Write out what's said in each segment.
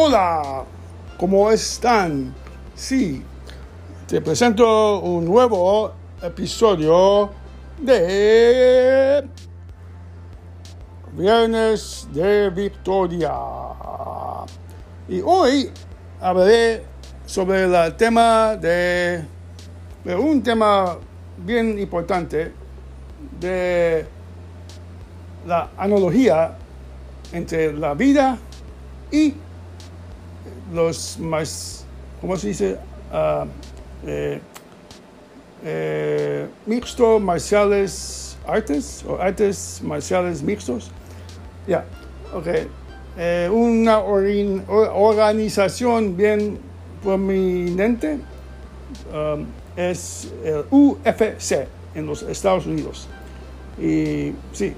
Hola, ¿cómo están? Sí, te presento un nuevo episodio de Viernes de Victoria. Y hoy hablaré sobre el tema de, de un tema bien importante de la analogía entre la vida y los más, ¿cómo se dice? Uh, eh, eh, mixto marciales artes o artes marciales mixtos. Ya. Eh, una organización bien prominente um, es el UFC en los Estados Unidos. Y sí.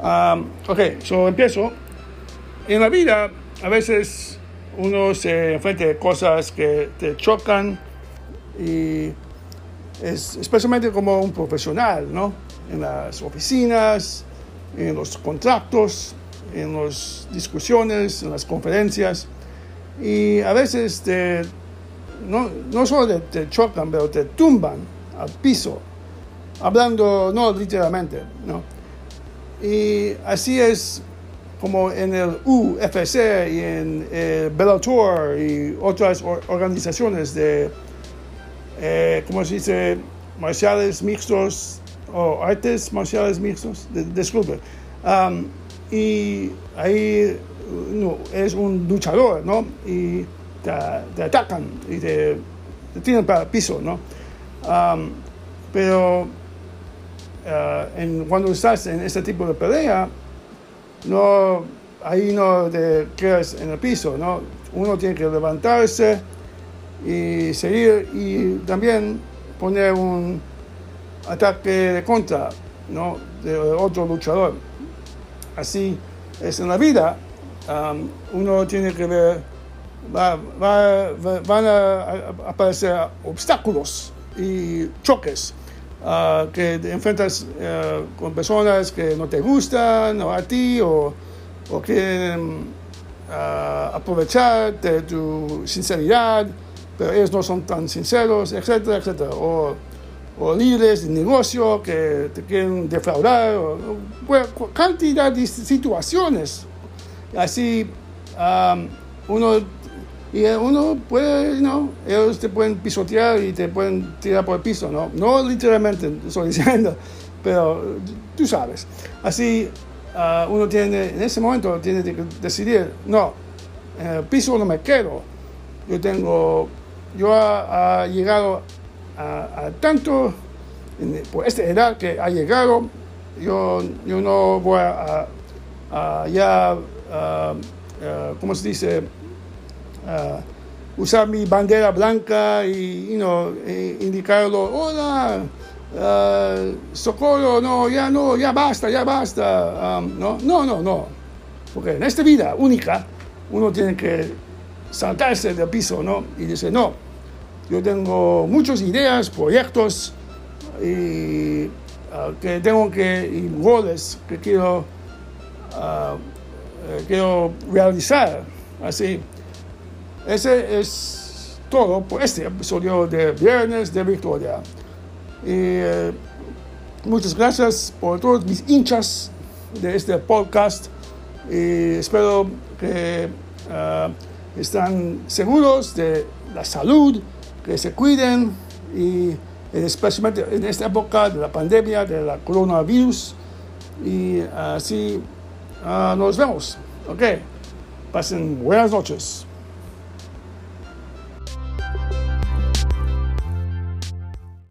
Um, ok, so empiezo. En la vida, a veces uno se enfrenta a cosas que te chocan y es especialmente como un profesional, ¿no? En las oficinas, en los contratos, en las discusiones, en las conferencias. Y a veces te, no, no solo te, chocan, pero te tumban al piso, hablando no literalmente, ¿no? Y así es como en el UFC y en eh, Bellator y otras organizaciones de, eh, ¿cómo se dice?, marciales mixtos o artes marciales mixtos, disculpe. Um, y ahí no, es un luchador, ¿no? Y te, atacan y te, tiran para el piso, ¿no? Pero uh, en, cuando estás en este tipo de pelea, no, ahí no te quedas en el piso, ¿no? Uno tiene que levantarse y seguir y también poner un ataque de contra, ¿no? De otro luchador. Así es en la vida. Uno tiene que ver, va, van a aparecer obstáculos y choques Ah, que te enfrentas eh, con personas que no te gustan o a ti o, o quieren uh, aprovechar de tu sinceridad, pero ellos no son tan sinceros, etcétera, etcétera. O, o líderes de negocio que te quieren defraudar, o, cantidad de situaciones. Así uno y uno puede, ¿no? Ellos te pueden pisotear y te pueden tirar por el piso, ¿no? No literalmente estoy diciendo, pero tú sabes. Así, ah, uno tiene, en ese momento, tiene que decidir, no, en el piso no me quedo. Yo tengo, yo ha, llegado a, tanto, por esta edad que ha llegado, yo, yo no voy a, ya, uh, ¿cómo se dice? Uh, usar mi bandera blanca y you know, e indicarlo, hola, uh, socorro, no, ya no, ya basta, ya basta. Um, no, no, no. Porque en esta vida única uno tiene que saltarse del piso, ¿no? Y dice, no, yo tengo muchas ideas, proyectos y uh, que tengo que, y goles que quiero, eh, quiero realizar. Así, ese es todo por este episodio de Viernes de Victoria. Eh, muchas gracias por todos mis hinchas de este podcast. Y espero que uh, están seguros de la salud, que se cuiden y especialmente en esta época de la pandemia, de la coronavirus. Y así uh, nos vemos. Ok, pasen buenas noches.